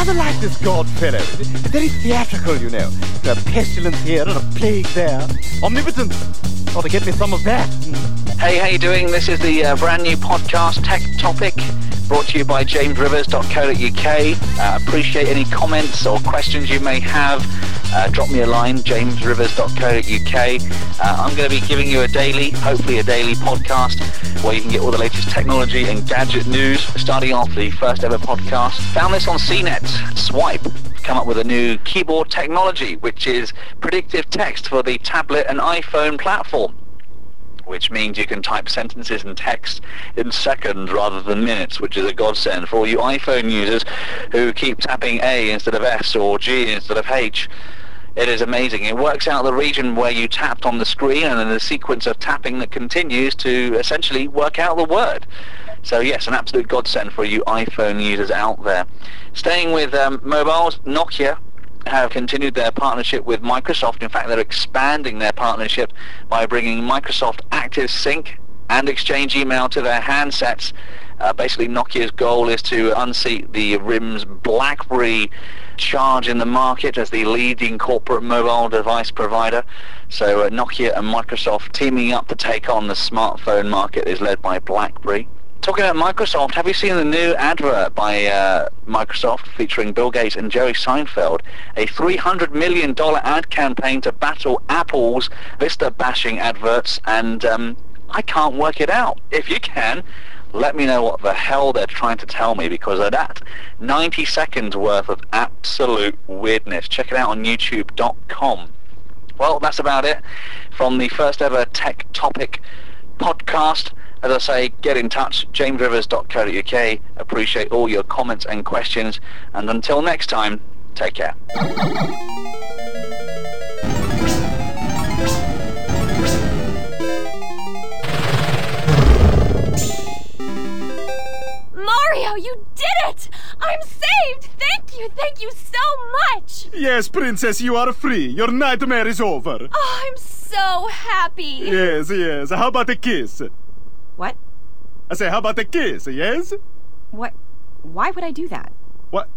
rather like this god fellow. Very theatrical, you know. A pestilence here and a plague there. Omnipotent. Ought to get me some of that. Hey, how you doing? This is the uh, brand new podcast, Tech Topic, brought to you by jamesrivers.co.uk. Uh, appreciate any comments or questions you may have. Uh, drop me a line, jamesrivers.co.uk. Uh, I'm going to be giving you a daily, hopefully a daily podcast where you can get all the latest technology and gadget news. Starting off the first ever podcast. Found this on CNET. Swype come up with a new keyboard technology, which is predictive text for the tablet and iPhone platform which means you can type sentences and text in seconds rather than minutes, which is a godsend for all you iPhone users who keep tapping A instead of S or G instead of H. It is amazing. It works out the region where you tapped on the screen and then the sequence of tapping that continues to essentially work out the word. So yes, an absolute godsend for you iPhone users out there. Staying with um, mobiles, Nokia have continued their partnership with Microsoft. In fact, they're expanding their partnership by bringing Microsoft Active Sync and Exchange email to their handsets. Uh, basically, Nokia's goal is to unseat the RIM's BlackBerry charge in the market as the leading corporate mobile device provider. So uh, Nokia and Microsoft teaming up to take on the smartphone market is led by BlackBerry. Talking about Microsoft, have you seen the new advert by uh, Microsoft featuring Bill Gates and Jerry Seinfeld? A $300 million ad campaign to battle Apple's Vista bashing adverts, and um, I can't work it out. If you can, let me know what the hell they're trying to tell me because of that 90 seconds worth of absolute weirdness. Check it out on youtube.com. Well, that's about it from the first ever Tech Topic podcast. As I say, get in touch, jamesrivers.co.uk. Appreciate all your comments and questions. And until next time, take care. You did it! I'm saved! Thank you, thank you so much! Yes, princess, you are free. Your nightmare is over. Oh, I'm so happy. Yes, yes. How about a kiss? What? I say, how about a kiss, yes? What? Why would I do that? What?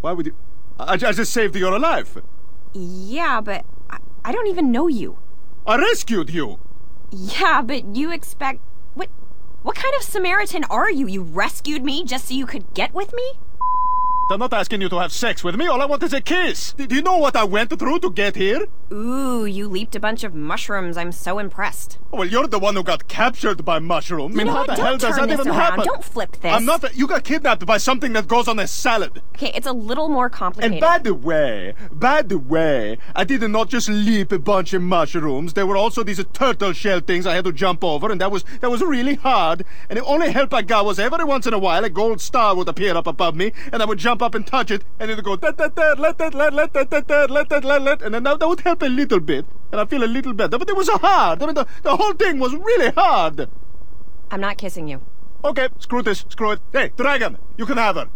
Why would you? I, I just saved your life. Yeah, but I, I don't even know you. I rescued you. Yeah, but you expect. What? Kind of Samaritan are you? You rescued me just so you could get with me? I'm not asking you to have sex with me. All I want is a kiss. Do you know what I went through to get here? Ooh, you leaped a bunch of mushrooms. I'm so impressed. Well, you're the one who got captured by mushrooms. You I mean, how the hell does that even around. happen? Don't flip this. I'm not. You got kidnapped by something that goes on a salad. Okay, it's a little more complicated. And by the way, by the way, I did not just leap a bunch of mushrooms. There were also these turtle shell things I had to jump over, and that was that was really hard. And the only help I got was every once in a while a gold star would appear up above me, and I would jump up and touch it, and it would go da da da let that let let that that that let that let let, and then that, that would help a little bit, and I feel a little better. But it was hard. I mean, the, the whole thing was really hard. I'm not kissing you. Okay, screw this, screw it. Hey, dragon, you can have her.